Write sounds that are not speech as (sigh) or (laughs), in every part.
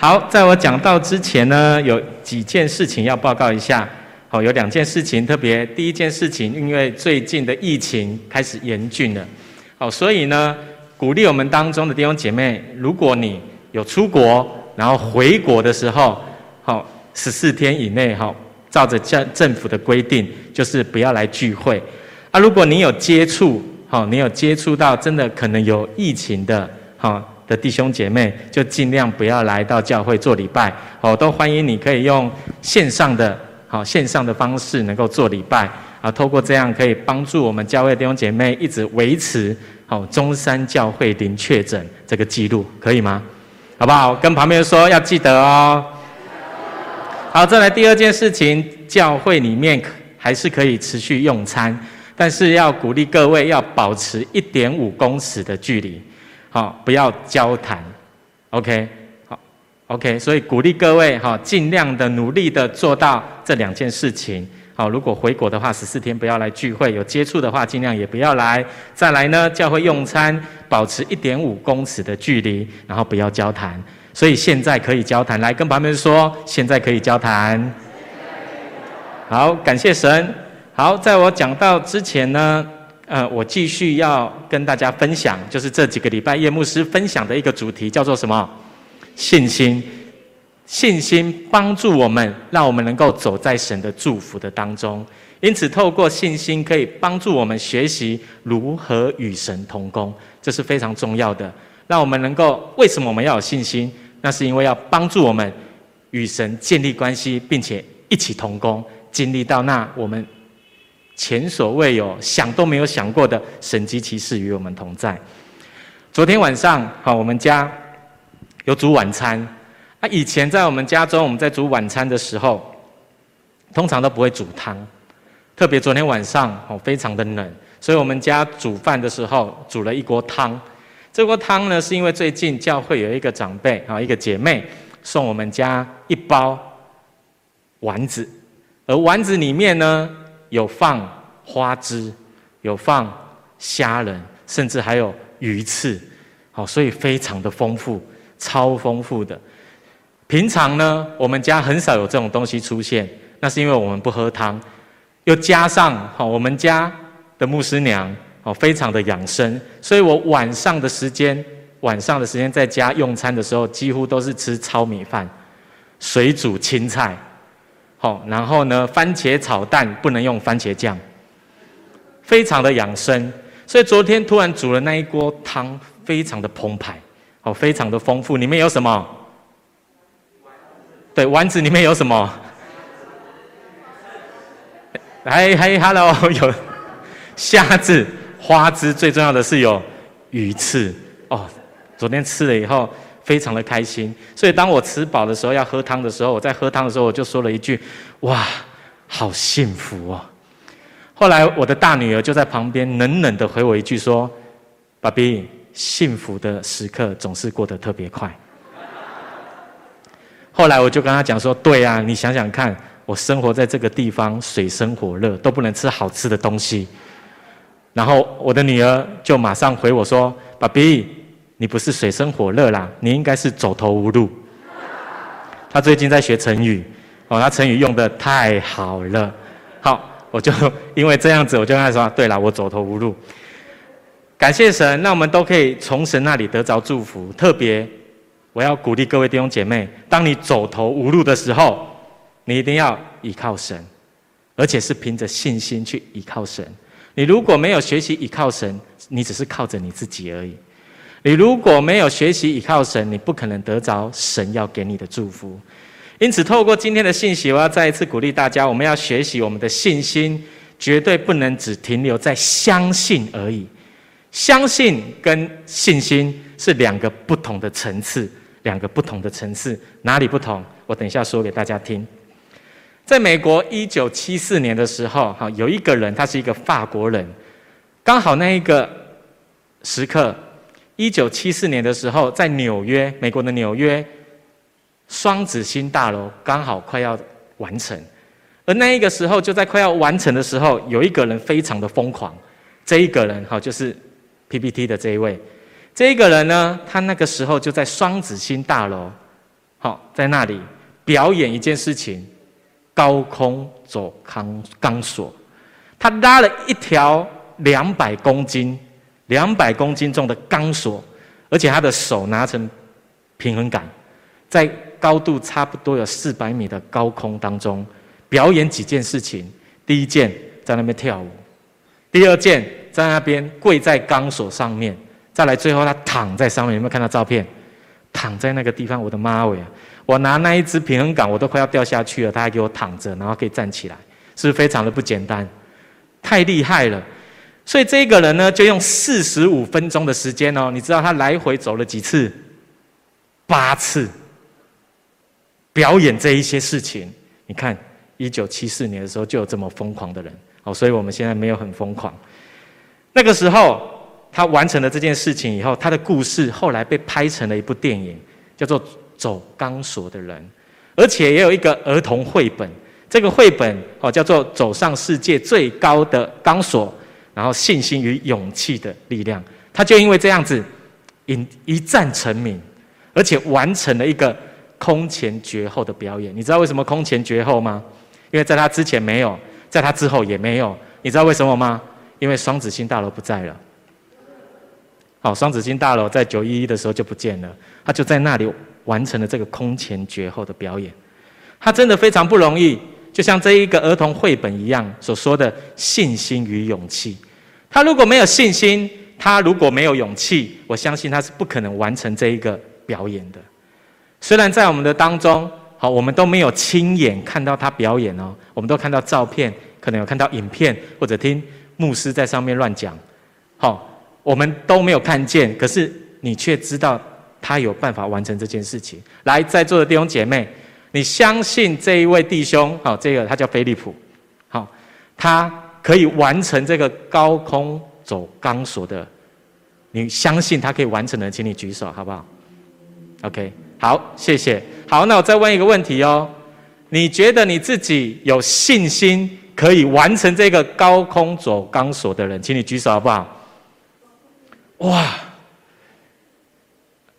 好，在我讲到之前呢，有几件事情要报告一下。好，有两件事情特别。第一件事情，因为最近的疫情开始严峻了，好，所以呢，鼓励我们当中的弟兄姐妹，如果你有出国，然后回国的时候，好，十四天以内，好，照着政政府的规定，就是不要来聚会。啊，如果你有接触，好，你有接触到真的可能有疫情的，好，的弟兄姐妹，就尽量不要来到教会做礼拜。好，都欢迎你可以用线上的。好，线上的方式能够做礼拜啊，透过这样可以帮助我们教会弟兄姐妹一直维持好中山教会零确诊这个记录，可以吗？好不好？跟旁边说要记得哦。好，再来第二件事情，教会里面还是可以持续用餐，但是要鼓励各位要保持一点五公尺的距离，好，不要交谈，OK 好。OK，所以鼓励各位哈，尽量的努力的做到这两件事情。好，如果回国的话，十四天不要来聚会；有接触的话，尽量也不要来。再来呢，教会用餐保持一点五公尺的距离，然后不要交谈。所以现在可以交谈，来跟旁边人说，现在可以交谈。好，感谢神。好，在我讲到之前呢，呃，我继续要跟大家分享，就是这几个礼拜叶牧师分享的一个主题，叫做什么？信心，信心帮助我们，让我们能够走在神的祝福的当中。因此，透过信心可以帮助我们学习如何与神同工，这是非常重要的。让我们能够，为什么我们要有信心？那是因为要帮助我们与神建立关系，并且一起同工，经历到那我们前所未有、想都没有想过的神迹奇事与我们同在。昨天晚上，好，我们家。有煮晚餐，啊，以前在我们家中，我们在煮晚餐的时候，通常都不会煮汤，特别昨天晚上哦，非常的冷，所以我们家煮饭的时候煮了一锅汤。这锅汤呢，是因为最近教会有一个长辈啊，一个姐妹送我们家一包丸子，而丸子里面呢有放花枝，有放虾仁，甚至还有鱼翅，好，所以非常的丰富。超丰富的，平常呢，我们家很少有这种东西出现，那是因为我们不喝汤，又加上好，我们家的牧师娘哦，非常的养生，所以我晚上的时间，晚上的时间在家用餐的时候，几乎都是吃糙米饭，水煮青菜，好，然后呢，番茄炒蛋不能用番茄酱，非常的养生，所以昨天突然煮了那一锅汤，非常的澎湃。哦，非常的丰富，里面有什么？对，丸子里面有什么？哎嘿，Hello，(laughs) 有虾子、花枝，最重要的是有鱼翅。哦，昨天吃了以后非常的开心，所以当我吃饱的时候要喝汤的时候，我在喝汤的时候我就说了一句：“哇，好幸福哦！”后来我的大女儿就在旁边冷冷的回我一句说：“爸比。”幸福的时刻总是过得特别快。(laughs) 后来我就跟她讲说：“对啊，你想想看，我生活在这个地方，水深火热，都不能吃好吃的东西。”然后我的女儿就马上回我说：“爸比，你不是水深火热啦，你应该是走投无路。”他最近在学成语，哦，他成语用得太好了。好，我就 (laughs) 因为这样子，我就跟他说：“对啦，我走投无路。”感谢神，那我们都可以从神那里得着祝福。特别，我要鼓励各位弟兄姐妹，当你走投无路的时候，你一定要依靠神，而且是凭着信心去依靠神。你如果没有学习依靠神，你只是靠着你自己而已。你如果没有学习依靠神，你不可能得着神要给你的祝福。因此，透过今天的信息，我要再一次鼓励大家，我们要学习我们的信心，绝对不能只停留在相信而已。相信跟信心是两个不同的层次，两个不同的层次，哪里不同？我等一下说给大家听。在美国一九七四年的时候，哈，有一个人，他是一个法国人，刚好那一个时刻，一九七四年的时候，在纽约，美国的纽约，双子星大楼刚好快要完成，而那一个时候，就在快要完成的时候，有一个人非常的疯狂，这一个人，哈，就是。PPT 的这一位，这一个人呢，他那个时候就在双子星大楼好，在那里表演一件事情，高空走钢钢索，他拉了一条两百公斤、两百公斤重的钢索，而且他的手拿成平衡杆，在高度差不多有四百米的高空当中表演几件事情。第一件在那边跳舞，第二件在那边跪在钢索上面，再来最后他躺在上面。有没有看到照片？躺在那个地方，我的妈喂！我拿那一只平衡杆，我都快要掉下去了，他还给我躺着，然后可以站起来，是不是非常的不简单？太厉害了！所以这个人呢，就用四十五分钟的时间哦，你知道他来回走了几次？八次。表演这一些事情，你看，一九七四年的时候就有这么疯狂的人哦，所以我们现在没有很疯狂。那个时候。他完成了这件事情以后，他的故事后来被拍成了一部电影，叫做《走钢索的人》，而且也有一个儿童绘本。这个绘本哦叫做《走上世界最高的钢索》，然后信心与勇气的力量。他就因为这样子，一一战成名，而且完成了一个空前绝后的表演。你知道为什么空前绝后吗？因为在他之前没有，在他之后也没有。你知道为什么吗？因为双子星大楼不在了。好，双子星大楼在九一一的时候就不见了，他就在那里完成了这个空前绝后的表演。他真的非常不容易，就像这一个儿童绘本一样所说的信心与勇气。他如果没有信心，他如果没有勇气，我相信他是不可能完成这一个表演的。虽然在我们的当中，好，我们都没有亲眼看到他表演哦，我们都看到照片，可能有看到影片，或者听牧师在上面乱讲，好。我们都没有看见，可是你却知道他有办法完成这件事情。来，在座的弟兄姐妹，你相信这一位弟兄？好，这个他叫菲利普，好，他可以完成这个高空走钢索的。你相信他可以完成的，请你举手，好不好？OK，好，谢谢。好，那我再问一个问题哦，你觉得你自己有信心可以完成这个高空走钢索的人，请你举手，好不好？哇！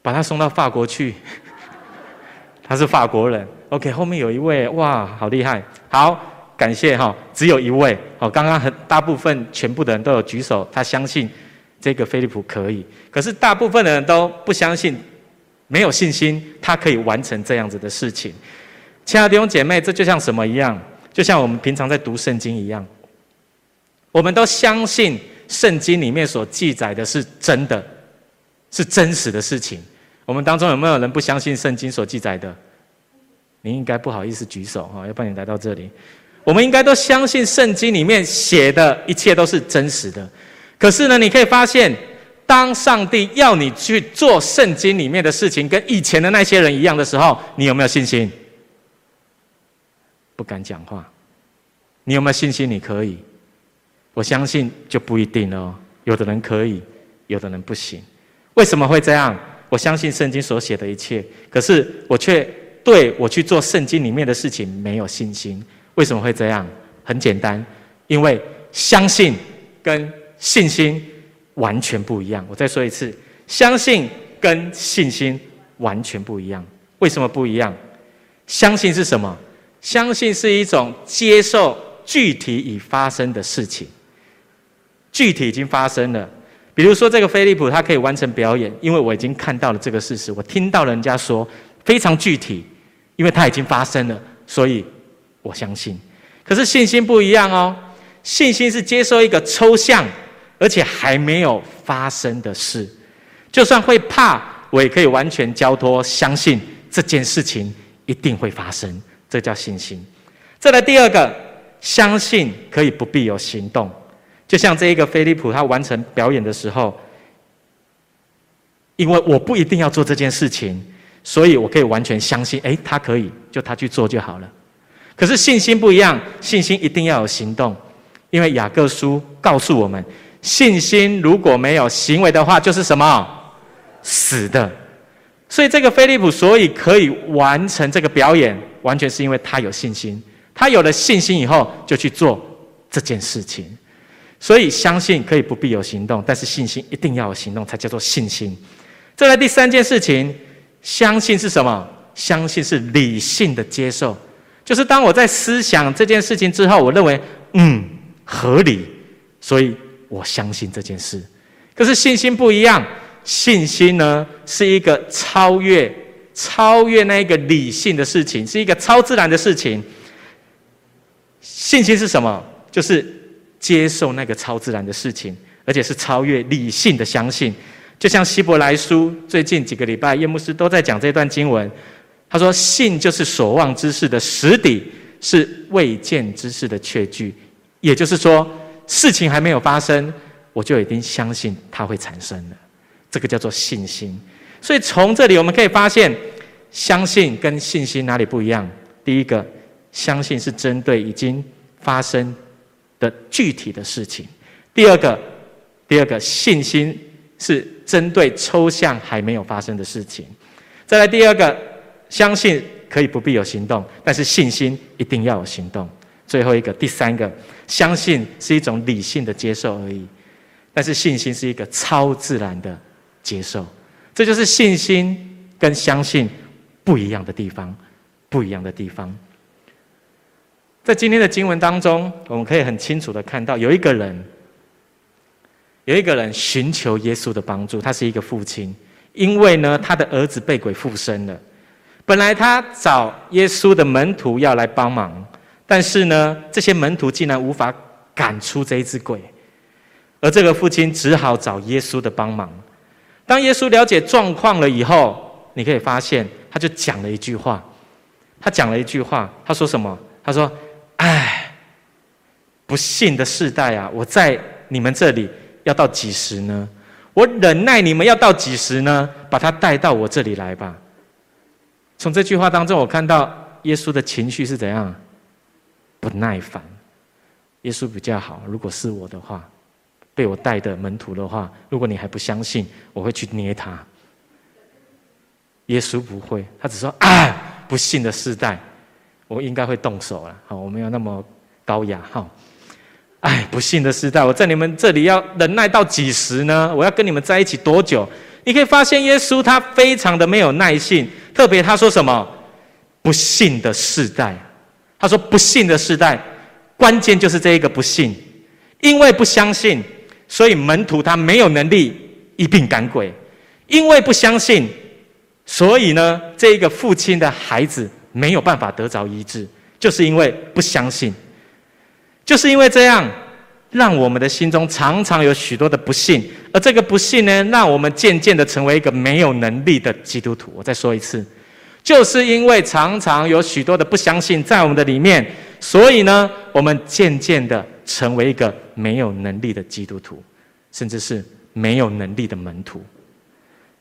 把他送到法国去，(laughs) 他是法国人。OK，后面有一位，哇，好厉害！好，感谢哈，只有一位。好，刚刚很大部分全部的人都有举手，他相信这个菲利普可以。可是大部分的人都不相信，没有信心，他可以完成这样子的事情。亲爱的弟兄姐妹，这就像什么一样？就像我们平常在读圣经一样，我们都相信。圣经里面所记载的是真的，是真实的事情。我们当中有没有人不相信圣经所记载的？你应该不好意思举手哈，要不然你来到这里。我们应该都相信圣经里面写的一切都是真实的。可是呢，你可以发现，当上帝要你去做圣经里面的事情，跟以前的那些人一样的时候，你有没有信心？不敢讲话。你有没有信心？你可以？我相信就不一定哦，有的人可以，有的人不行。为什么会这样？我相信圣经所写的一切，可是我却对我去做圣经里面的事情没有信心。为什么会这样？很简单，因为相信跟信心完全不一样。我再说一次，相信跟信心完全不一样。为什么不一样？相信是什么？相信是一种接受具体已发生的事情。具体已经发生了，比如说这个菲利普他可以完成表演，因为我已经看到了这个事实，我听到人家说非常具体，因为他已经发生了，所以我相信。可是信心不一样哦，信心是接受一个抽象而且还没有发生的事，就算会怕，我也可以完全交托，相信这件事情一定会发生，这叫信心。再来第二个，相信可以不必有行动。就像这一个菲利普，他完成表演的时候，因为我不一定要做这件事情，所以我可以完全相信，诶，他可以，就他去做就好了。可是信心不一样，信心一定要有行动，因为雅各书告诉我们，信心如果没有行为的话，就是什么？死的。所以这个菲利普，所以可以完成这个表演，完全是因为他有信心。他有了信心以后，就去做这件事情。所以相信可以不必有行动，但是信心一定要有行动，才叫做信心。再来第三件事情，相信是什么？相信是理性的接受，就是当我在思想这件事情之后，我认为嗯合理，所以我相信这件事。可是信心不一样，信心呢是一个超越超越那一个理性的事情，是一个超自然的事情。信心是什么？就是接受那个超自然的事情，而且是超越理性的相信。就像希伯来书最近几个礼拜，叶牧师都在讲这段经文。他说：“信就是所望之事的实底，是未见之事的确据。”也就是说，事情还没有发生，我就已经相信它会产生了。这个叫做信心。所以从这里我们可以发现，相信跟信心哪里不一样？第一个，相信是针对已经发生的具体的事情；第二个，第二个信心。是针对抽象还没有发生的事情。再来第二个，相信可以不必有行动，但是信心一定要有行动。最后一个，第三个，相信是一种理性的接受而已，但是信心是一个超自然的接受。这就是信心跟相信不一样的地方，不一样的地方。在今天的经文当中，我们可以很清楚的看到，有一个人。有一个人寻求耶稣的帮助，他是一个父亲，因为呢，他的儿子被鬼附身了。本来他找耶稣的门徒要来帮忙，但是呢，这些门徒竟然无法赶出这一只鬼，而这个父亲只好找耶稣的帮忙。当耶稣了解状况了以后，你可以发现，他就讲了一句话。他讲了一句话，他说什么？他说：“哎，不幸的世代啊，我在你们这里。”要到几时呢？我忍耐你们要到几时呢？把他带到我这里来吧。从这句话当中，我看到耶稣的情绪是怎样？不耐烦。耶稣比较好。如果是我的话，被我带的门徒的话，如果你还不相信，我会去捏他。耶稣不会，他只说：“啊，不信的世代，我应该会动手了。”好，我没有那么高雅。哈。哎，不信的世代，我在你们这里要忍耐到几时呢？我要跟你们在一起多久？你可以发现，耶稣他非常的没有耐性。特别他说什么？不信的世代。他说不信的世代，关键就是这一个不信，因为不相信，所以门徒他没有能力一并赶鬼。因为不相信，所以呢，这一个父亲的孩子没有办法得着医治，就是因为不相信。就是因为这样，让我们的心中常常有许多的不信，而这个不信呢，让我们渐渐的成为一个没有能力的基督徒。我再说一次，就是因为常常有许多的不相信在我们的里面，所以呢，我们渐渐的成为一个没有能力的基督徒，甚至是没有能力的门徒。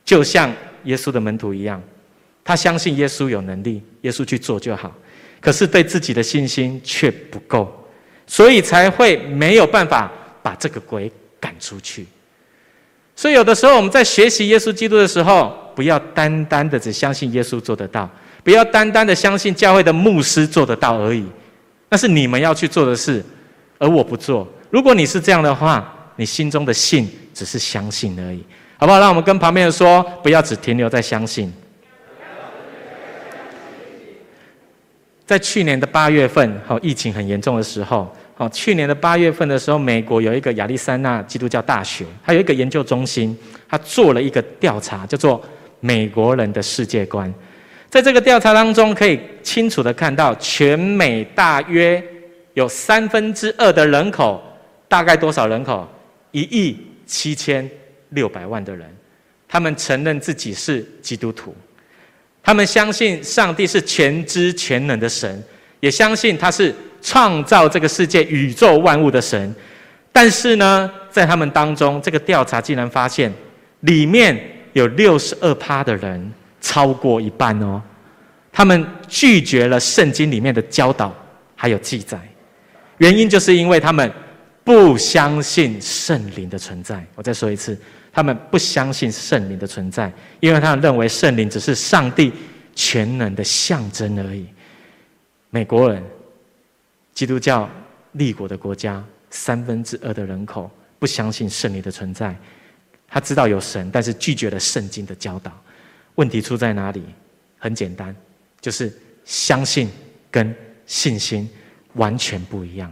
就像耶稣的门徒一样，他相信耶稣有能力，耶稣去做就好，可是对自己的信心却不够。所以才会没有办法把这个鬼赶出去。所以有的时候我们在学习耶稣基督的时候，不要单单的只相信耶稣做得到，不要单单的相信教会的牧师做得到而已。那是你们要去做的事，而我不做。如果你是这样的话，你心中的信只是相信而已，好不好？让我们跟旁边人说，不要只停留在相信。在去年的八月份，好，疫情很严重的时候，哦，去年的八月份的时候，美国有一个亚利桑那基督教大学，它有一个研究中心，它做了一个调查，叫做“美国人的世界观”。在这个调查当中，可以清楚的看到，全美大约有三分之二的人口，大概多少人口？一亿七千六百万的人，他们承认自己是基督徒。他们相信上帝是全知全能的神，也相信他是创造这个世界、宇宙万物的神。但是呢，在他们当中，这个调查竟然发现，里面有六十二趴的人，超过一半哦，他们拒绝了圣经里面的教导还有记载。原因就是因为他们不相信圣灵的存在。我再说一次。他们不相信圣灵的存在，因为他们认为圣灵只是上帝全能的象征而已。美国人，基督教立国的国家，三分之二的人口不相信圣灵的存在。他知道有神，但是拒绝了圣经的教导。问题出在哪里？很简单，就是相信跟信心完全不一样。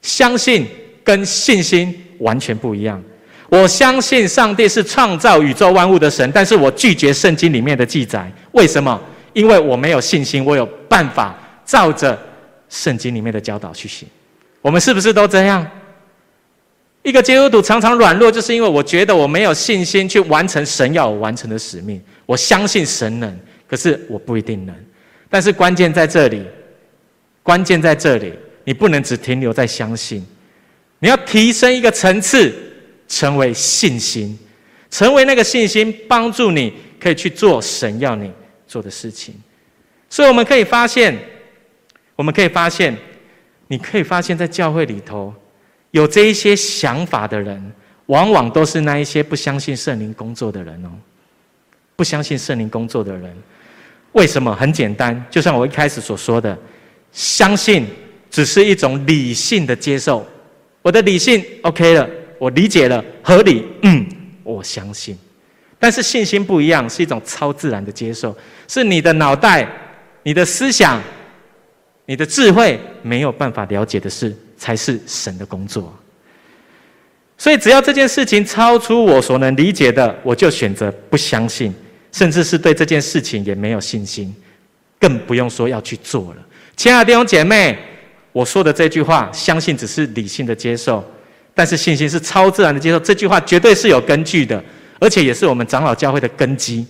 相信跟信心完全不一样。我相信上帝是创造宇宙万物的神，但是我拒绝圣经里面的记载。为什么？因为我没有信心，我有办法照着圣经里面的教导去行。我们是不是都这样？一个基督徒常常软弱，就是因为我觉得我没有信心去完成神要我完成的使命。我相信神能，可是我不一定能。但是关键在这里，关键在这里，你不能只停留在相信，你要提升一个层次，成为信心，成为那个信心，帮助你可以去做神要你做的事情。所以我们可以发现，我们可以发现，你可以发现在教会里头。有这一些想法的人，往往都是那一些不相信圣灵工作的人哦。不相信圣灵工作的人，为什么？很简单，就像我一开始所说的，相信只是一种理性的接受。我的理性 OK 了，我理解了，合理，嗯，我相信。但是信心不一样，是一种超自然的接受，是你的脑袋、你的思想、你的智慧没有办法了解的事。才是神的工作，所以只要这件事情超出我所能理解的，我就选择不相信，甚至是对这件事情也没有信心，更不用说要去做了。亲爱的弟兄姐妹，我说的这句话，相信只是理性的接受，但是信心是超自然的接受。这句话绝对是有根据的，而且也是我们长老教会的根基。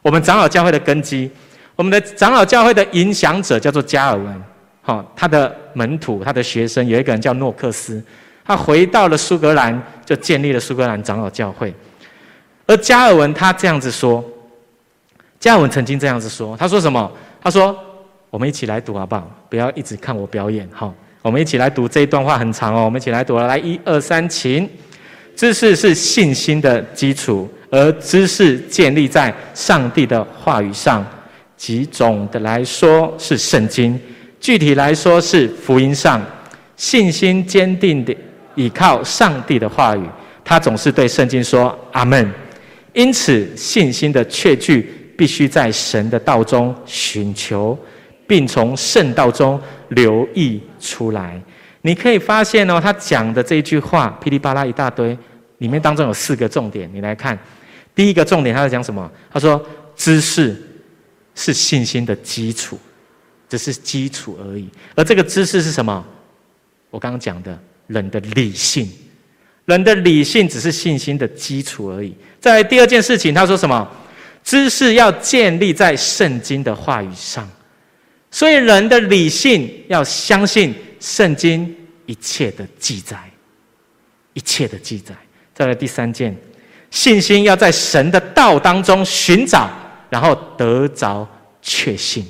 我们长老教会的根基，我们的长老教会的影响者叫做加尔文。好，他的门徒，他的学生有一个人叫诺克斯，他回到了苏格兰，就建立了苏格兰长老教会。而加尔文他这样子说，加尔文曾经这样子说，他说什么？他说：“我们一起来读好不好？不要一直看我表演。”好，我们一起来读这一段话很长哦，我们一起来读了，来一二三，请。知识是信心的基础，而知识建立在上帝的话语上，即总的来说是圣经。具体来说是福音上，信心坚定的倚靠上帝的话语，他总是对圣经说阿门。因此，信心的确据必须在神的道中寻求，并从圣道中流溢出来。你可以发现哦，他讲的这一句话噼里啪啦一大堆，里面当中有四个重点。你来看，第一个重点他在讲什么？他说知识是信心的基础。只是基础而已，而这个知识是什么？我刚刚讲的，人的理性，人的理性只是信心的基础而已。再来第二件事情，他说什么？知识要建立在圣经的话语上，所以人的理性要相信圣经一切的记载，一切的记载。再来第三件，信心要在神的道当中寻找，然后得着确信。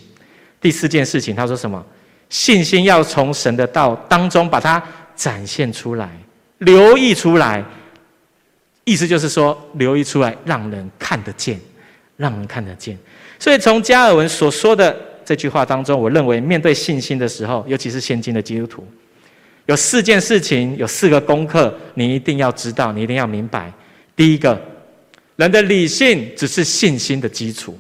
第四件事情，他说什么？信心要从神的道当中把它展现出来、流溢出来。意思就是说，流溢出来，让人看得见，让人看得见。所以，从加尔文所说的这句话当中，我认为，面对信心的时候，尤其是现今的基督徒，有四件事情，有四个功课，你一定要知道，你一定要明白。第一个，人的理性只是信心的基础。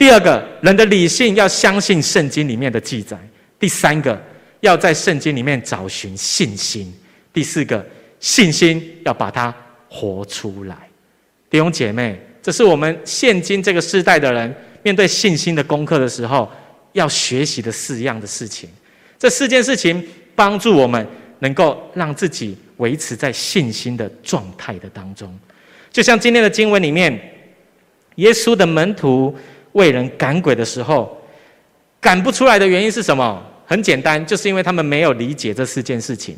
第二个，人的理性要相信圣经里面的记载；第三个，要在圣经里面找寻信心；第四个，信心要把它活出来。弟兄姐妹，这是我们现今这个时代的人面对信心的功课的时候要学习的四样的事情。这四件事情帮助我们能够让自己维持在信心的状态的当中。就像今天的经文里面，耶稣的门徒。为人赶鬼的时候，赶不出来的原因是什么？很简单，就是因为他们没有理解这四件事情，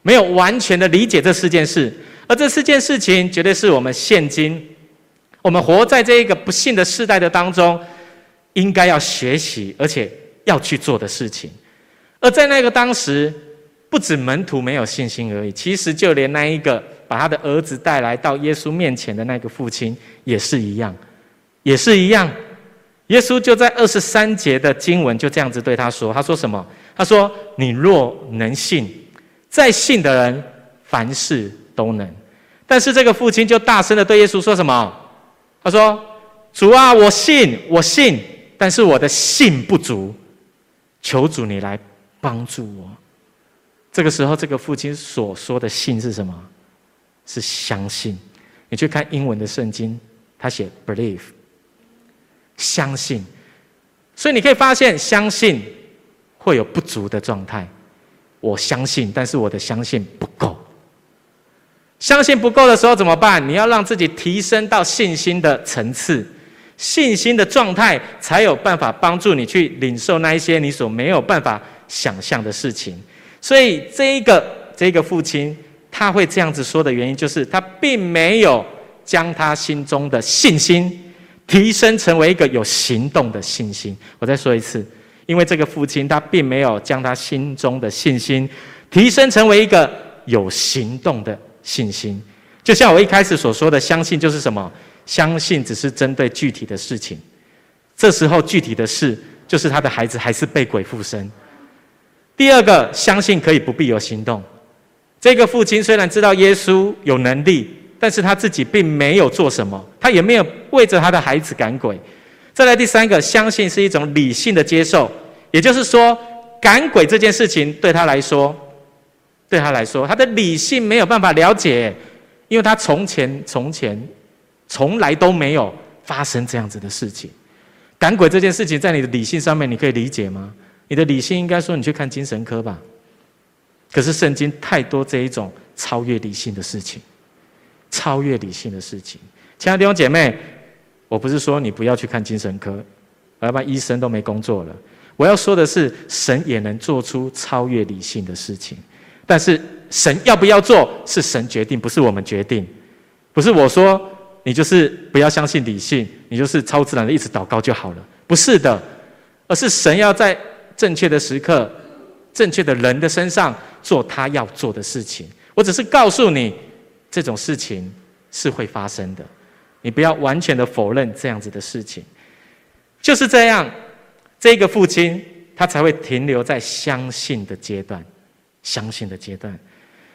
没有完全的理解这四件事。而这四件事情，绝对是我们现今我们活在这一个不幸的世代的当中，应该要学习而且要去做的事情。而在那个当时，不止门徒没有信心而已，其实就连那一个把他的儿子带来到耶稣面前的那个父亲，也是一样，也是一样。耶稣就在二十三节的经文就这样子对他说：“他说什么？他说：你若能信，在信的人凡事都能。但是这个父亲就大声的对耶稣说什么？他说：主啊，我信，我信，但是我的信不足，求主你来帮助我。这个时候，这个父亲所说的信是什么？是相信。你去看英文的圣经，他写 believe，相信。所以你可以发现，相信会有不足的状态。我相信，但是我的相信不够。相信不够的时候怎么办？你要让自己提升到信心的层次，信心的状态，才有办法帮助你去领受那一些你所没有办法想象的事情。所以，这一个这个父亲他会这样子说的原因，就是他并没有将他心中的信心提升成为一个有行动的信心。我再说一次。因为这个父亲，他并没有将他心中的信心提升成为一个有行动的信心。就像我一开始所说的，相信就是什么？相信只是针对具体的事情。这时候具体的事就是他的孩子还是被鬼附身。第二个，相信可以不必有行动。这个父亲虽然知道耶稣有能力，但是他自己并没有做什么，他也没有为着他的孩子赶鬼。再来第三个，相信是一种理性的接受，也就是说，赶鬼这件事情对他来说，对他来说，他的理性没有办法了解，因为他从前从前从来都没有发生这样子的事情。赶鬼这件事情，在你的理性上面，你可以理解吗？你的理性应该说，你去看精神科吧。可是圣经太多这一种超越理性的事情，超越理性的事情，亲爱的弟兄姐妹。我不是说你不要去看精神科，要不然医生都没工作了。我要说的是，神也能做出超越理性的事情，但是神要不要做是神决定，不是我们决定。不是我说你就是不要相信理性，你就是超自然的一直祷告就好了，不是的，而是神要在正确的时刻、正确的人的身上做他要做的事情。我只是告诉你，这种事情是会发生的。你不要完全的否认这样子的事情，就是这样，这个父亲他才会停留在相信的阶段，相信的阶段。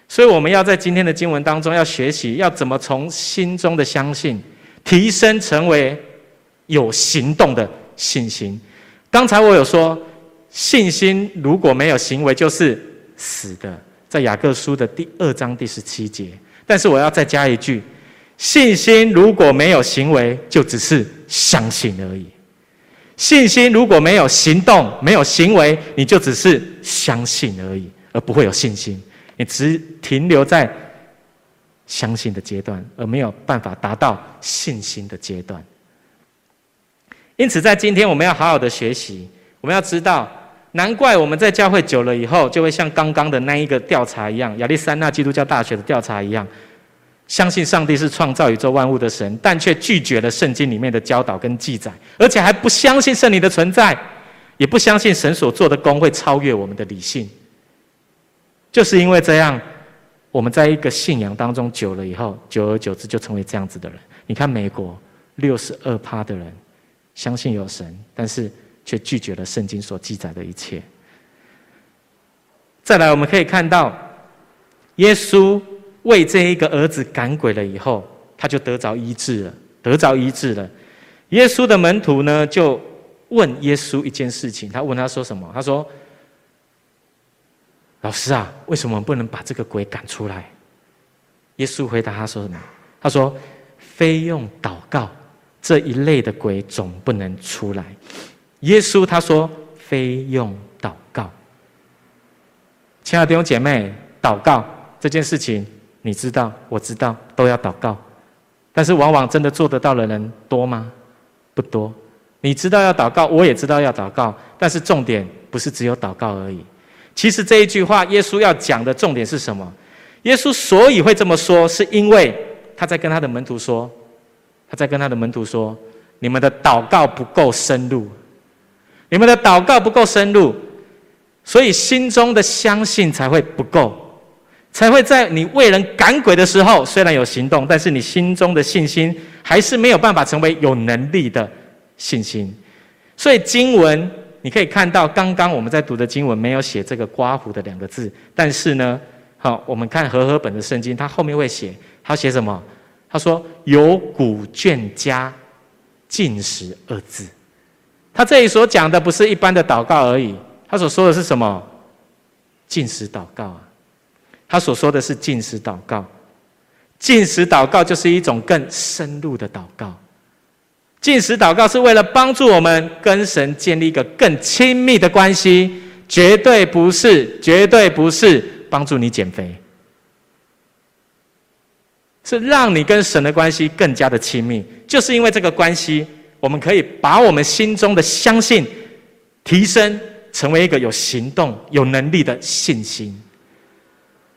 所以我们要在今天的经文当中要学习，要怎么从心中的相信提升成为有行动的信心。刚才我有说，信心如果没有行为就是死的，在雅各书的第二章第十七节。但是我要再加一句。信心如果没有行为，就只是相信而已。信心如果没有行动、没有行为，你就只是相信而已，而不会有信心。你只停留在相信的阶段，而没有办法达到信心的阶段。因此，在今天我们要好好的学习，我们要知道，难怪我们在教会久了以后，就会像刚刚的那一个调查一样，亚历山大基督教大学的调查一样。相信上帝是创造宇宙万物的神，但却拒绝了圣经里面的教导跟记载，而且还不相信圣灵的存在，也不相信神所做的工会超越我们的理性。就是因为这样，我们在一个信仰当中久了以后，久而久之就成为这样子的人。你看美国六十二趴的人相信有神，但是却拒绝了圣经所记载的一切。再来，我们可以看到耶稣。为这一个儿子赶鬼了以后，他就得着医治了，得着医治了。耶稣的门徒呢，就问耶稣一件事情，他问他说什么？他说：“老师啊，为什么不能把这个鬼赶出来？”耶稣回答他说什么？他说：“非用祷告，这一类的鬼总不能出来。”耶稣他说：“非用祷告。”亲爱的弟兄姐妹，祷告这件事情。你知道，我知道，都要祷告，但是往往真的做得到的人多吗？不多。你知道要祷告，我也知道要祷告，但是重点不是只有祷告而已。其实这一句话，耶稣要讲的重点是什么？耶稣所以会这么说，是因为他在跟他的门徒说，他在跟他的门徒说，你们的祷告不够深入，你们的祷告不够深入，所以心中的相信才会不够。才会在你为人赶鬼的时候，虽然有行动，但是你心中的信心还是没有办法成为有能力的信心。所以经文你可以看到，刚刚我们在读的经文没有写这个“刮胡”的两个字，但是呢，好，我们看和合本的圣经，它后面会写，它写什么？他说“有古卷加禁食”二字，他这里所讲的不是一般的祷告而已，他所说的是什么？禁食祷告啊！他所说的是禁食祷告。禁食祷告就是一种更深入的祷告。禁食祷告是为了帮助我们跟神建立一个更亲密的关系，绝对不是，绝对不是帮助你减肥，是让你跟神的关系更加的亲密。就是因为这个关系，我们可以把我们心中的相信提升，成为一个有行动、有能力的信心。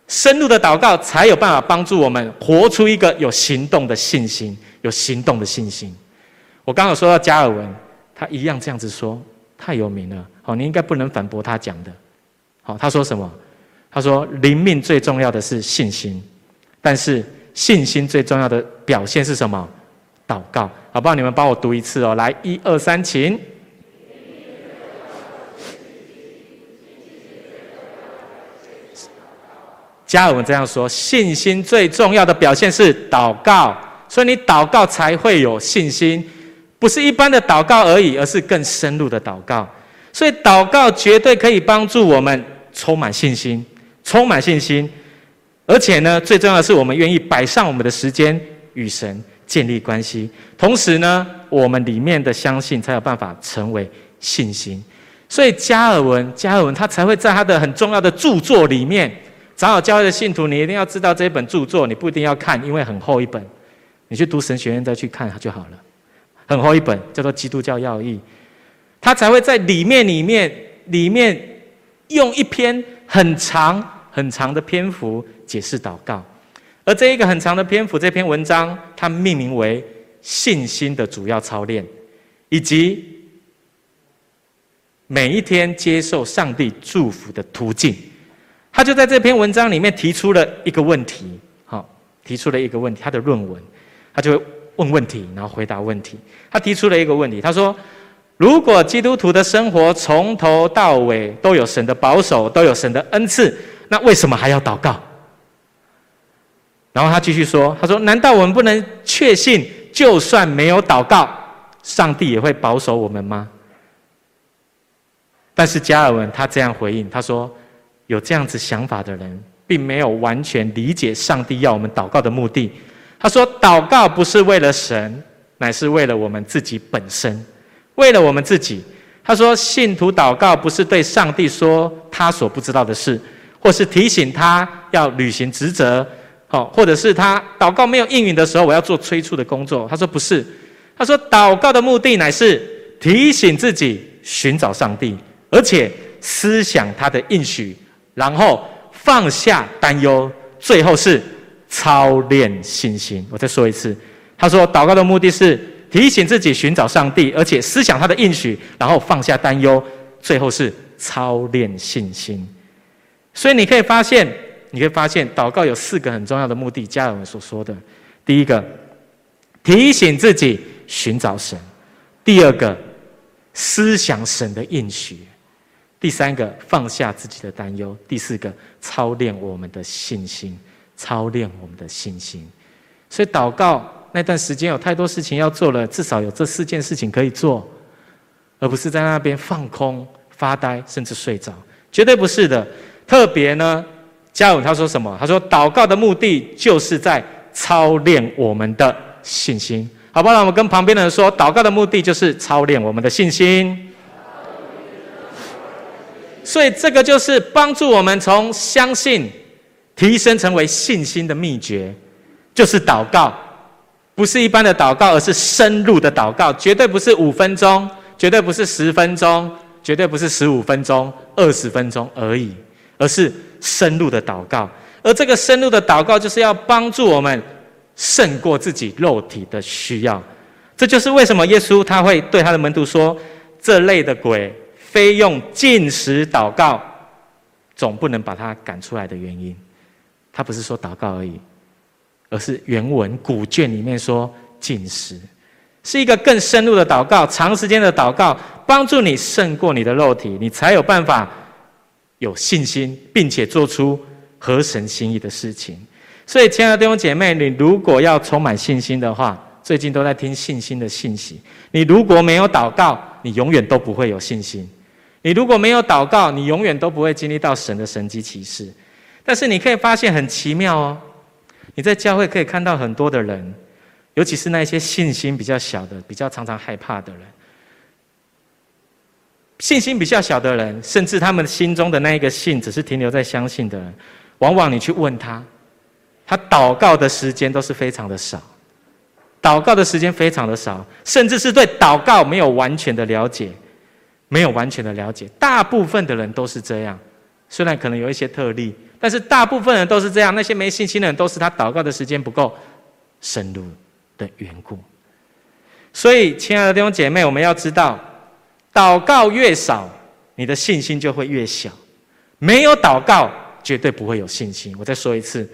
深入的祷告才有办法帮助我们活出一个有行动的信心，有行动的信心。我刚刚说到加尔文，他一样这样子说，太有名了。好，你应该不能反驳他讲的。好，他说什么？他说灵命最重要的是信心，但是信心最重要的表现是什么？祷告。好不好？你们帮我读一次哦。来，一二三，请。加尔文这样说：信心最重要的表现是祷告，所以你祷告才会有信心，不是一般的祷告而已，而是更深入的祷告。所以祷告绝对可以帮助我们充满信心，充满信心。而且呢，最重要的是，我们愿意摆上我们的时间与神建立关系，同时呢，我们里面的相信才有办法成为信心。所以加尔文，加尔文他才会在他的很重要的著作里面。长老教会的信徒，你一定要知道这一本著作，你不一定要看，因为很厚一本，你去读神学院再去看就好了。很厚一本，叫做《基督教要义》，他才会在里面、里面、里面用一篇很长、很长的篇幅解释祷告。而这一个很长的篇幅，这篇文章，它命名为“信心的主要操练”，以及每一天接受上帝祝福的途径。他就在这篇文章里面提出了一个问题，好，提出了一个问题，他的论文，他就会问问题，然后回答问题。他提出了一个问题，他说：“如果基督徒的生活从头到尾都有神的保守，都有神的恩赐，那为什么还要祷告？”然后他继续说：“他说，难道我们不能确信，就算没有祷告，上帝也会保守我们吗？”但是加尔文他这样回应，他说。有这样子想法的人，并没有完全理解上帝要我们祷告的目的。他说：“祷告不是为了神，乃是为了我们自己本身，为了我们自己。”他说：“信徒祷告不是对上帝说他所不知道的事，或是提醒他要履行职责，好，或者是他祷告没有应允的时候，我要做催促的工作。”他说：“不是。”他说：“祷告的目的乃是提醒自己寻找上帝，而且思想他的应许。”然后放下担忧，最后是操练信心。我再说一次，他说祷告的目的是提醒自己寻找上帝，而且思想他的应许，然后放下担忧，最后是操练信心。所以你可以发现，你会发现，祷告有四个很重要的目的。家人们所说的，第一个，提醒自己寻找神；第二个，思想神的应许。第三个，放下自己的担忧；第四个，操练我们的信心，操练我们的信心。所以祷告那段时间有太多事情要做了，至少有这四件事情可以做，而不是在那边放空、发呆，甚至睡着。绝对不是的。特别呢，加尔文他说什么？他说祷告的目的就是在操练我们的信心。好不好？我跟旁边的人说，祷告的目的就是操练我们的信心。所以，这个就是帮助我们从相信提升成为信心的秘诀，就是祷告，不是一般的祷告，而是深入的祷告，绝对不是五分钟，绝对不是十分钟，绝对不是十五分钟、二十分钟而已，而是深入的祷告。而这个深入的祷告，就是要帮助我们胜过自己肉体的需要。这就是为什么耶稣他会对他的门徒说：“这类的鬼。”非用进食祷告，总不能把他赶出来的原因，他不是说祷告而已，而是原文古卷里面说进食，是一个更深入的祷告，长时间的祷告，帮助你胜过你的肉体，你才有办法有信心，并且做出合神心意的事情。所以，亲爱的弟兄姐妹，你如果要充满信心的话，最近都在听信心的信息，你如果没有祷告，你永远都不会有信心。你如果没有祷告，你永远都不会经历到神的神迹奇事。但是你可以发现很奇妙哦，你在教会可以看到很多的人，尤其是那些信心比较小的、比较常常害怕的人，信心比较小的人，甚至他们心中的那一个信只是停留在相信的人，往往你去问他，他祷告的时间都是非常的少，祷告的时间非常的少，甚至是对祷告没有完全的了解，没有完全的了解。大部分的人都是这样，虽然可能有一些特例。但是大部分人都是这样，那些没信心的人都是他祷告的时间不够深入的缘故。所以，亲爱的弟兄姐妹，我们要知道，祷告越少，你的信心就会越小。没有祷告，绝对不会有信心。我再说一次，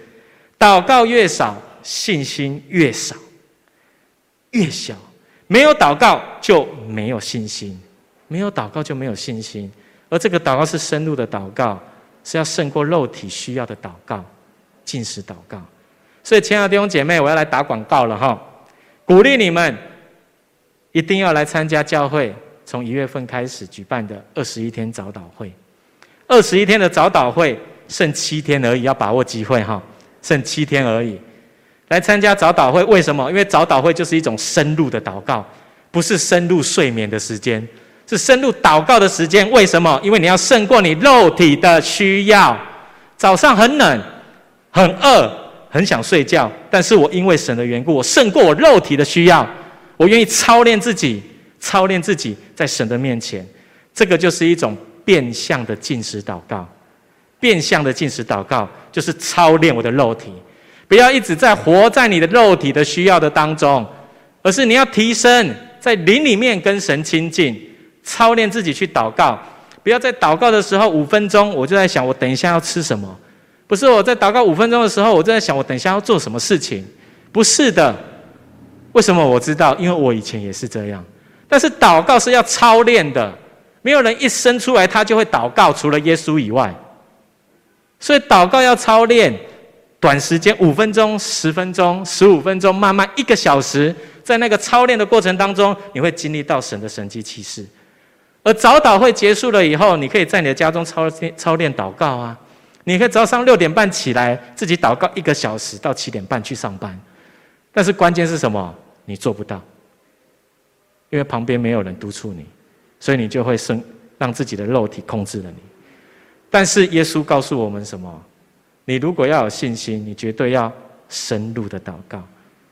祷告越少，信心越少，越小。没有祷告就没有信心，没有祷告就没有信心。而这个祷告是深入的祷告。是要胜过肉体需要的祷告，进食祷告。所以，亲爱的弟兄姐妹，我要来打广告了哈！鼓励你们一定要来参加教会从一月份开始举办的二十一天早祷会。二十一天的早祷会，剩七天而已，要把握机会哈！剩七天而已，来参加早祷会。为什么？因为早祷会就是一种深入的祷告，不是深入睡眠的时间。是深入祷告的时间，为什么？因为你要胜过你肉体的需要。早上很冷、很饿、很想睡觉，但是我因为神的缘故，我胜过我肉体的需要。我愿意操练自己，操练自己在神的面前。这个就是一种变相的进食祷告。变相的进食祷告就是操练我的肉体，不要一直在活在你的肉体的需要的当中，而是你要提升在灵里面跟神亲近。操练自己去祷告，不要在祷告的时候五分钟，我就在想我等一下要吃什么。不是我在祷告五分钟的时候，我就在想我等一下要做什么事情。不是的，为什么我知道？因为我以前也是这样。但是祷告是要操练的，没有人一生出来他就会祷告，除了耶稣以外。所以祷告要操练，短时间五分钟、十分钟、十五分钟，慢慢一个小时，在那个操练的过程当中，你会经历到神的神迹奇事。而早祷会结束了以后，你可以在你的家中操操练祷告啊！你可以早上六点半起来，自己祷告一个小时到七点半去上班。但是关键是什么？你做不到，因为旁边没有人督促你，所以你就会生让自己的肉体控制了你。但是耶稣告诉我们什么？你如果要有信心，你绝对要深入的祷告、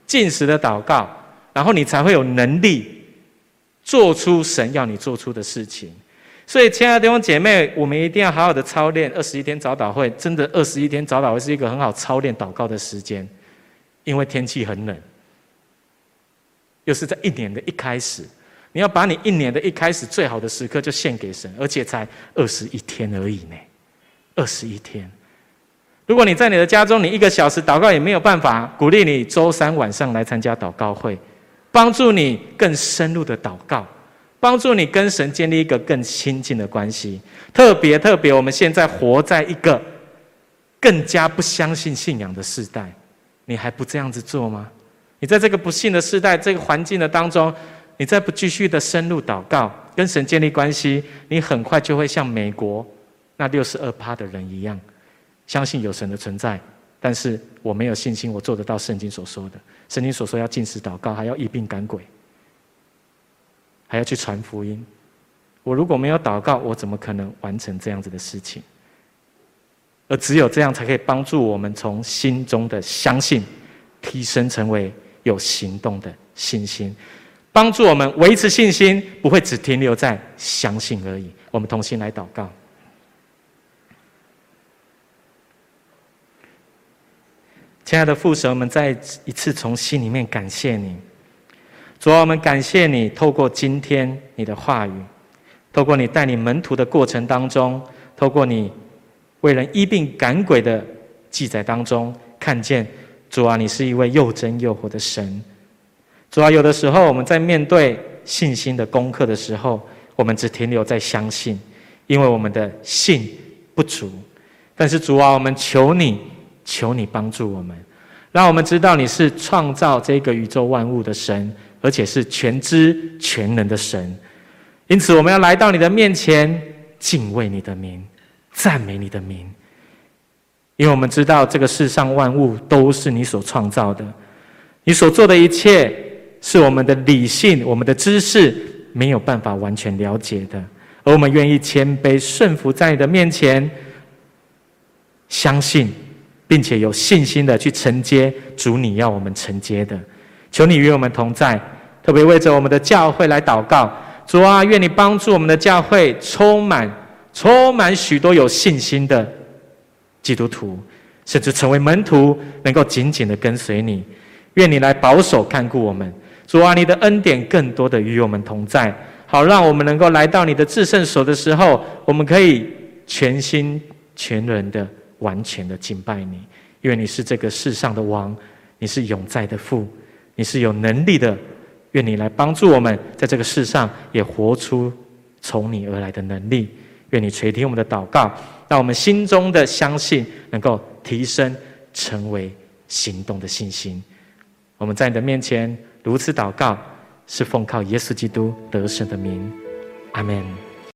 进食的祷告，然后你才会有能力。做出神要你做出的事情，所以亲爱的弟兄姐妹，我们一定要好好的操练二十一天早祷会。真的，二十一天早祷会是一个很好操练祷告的时间，因为天气很冷，又是在一年的一开始，你要把你一年的一开始最好的时刻就献给神，而且才二十一天而已呢，二十一天。如果你在你的家中，你一个小时祷告也没有办法，鼓励你周三晚上来参加祷告会。帮助你更深入的祷告，帮助你跟神建立一个更亲近的关系。特别特别，我们现在活在一个更加不相信信仰的时代，你还不这样子做吗？你在这个不幸的时代、这个环境的当中，你再不继续的深入祷告，跟神建立关系，你很快就会像美国那六十二趴的人一样，相信有神的存在，但是我没有信心，我做得到圣经所说的。圣经所说要禁食祷告，还要一病赶鬼，还要去传福音。我如果没有祷告，我怎么可能完成这样子的事情？而只有这样，才可以帮助我们从心中的相信提升成为有行动的信心，帮助我们维持信心，不会只停留在相信而已。我们同心来祷告。亲爱的父神，我们再一次从心里面感谢你。主啊，我们感谢你，透过今天你的话语，透过你带领门徒的过程当中，透过你为人医病赶鬼的记载当中，看见主啊，你是一位又真又活的神。主啊，有的时候我们在面对信心的功课的时候，我们只停留在相信，因为我们的信不足。但是主啊，我们求你。求你帮助我们，让我们知道你是创造这个宇宙万物的神，而且是全知全能的神。因此，我们要来到你的面前，敬畏你的名，赞美你的名，因为我们知道这个世上万物都是你所创造的，你所做的一切是我们的理性、我们的知识没有办法完全了解的，而我们愿意谦卑顺服在你的面前，相信并且有信心的去承接主你要我们承接的，求你与我们同在，特别为着我们的教会来祷告。主啊，愿你帮助我们的教会充满、充满许多有信心的基督徒，甚至成为门徒，能够紧紧的跟随你。愿你来保守看顾我们。主啊，你的恩典更多的与我们同在，好让我们能够来到你的至圣所的时候，我们可以全心全人的、完全的敬拜你，因为你是这个世上的王，你是永在的父，你是有能力的。愿你来帮助我们，在这个世上也活出从你而来的能力。愿你垂听我们的祷告，让我们心中的相信能够提升，成为行动的信心。我们在你的面前如此祷告，是奉靠耶稣基督得胜的名。阿门。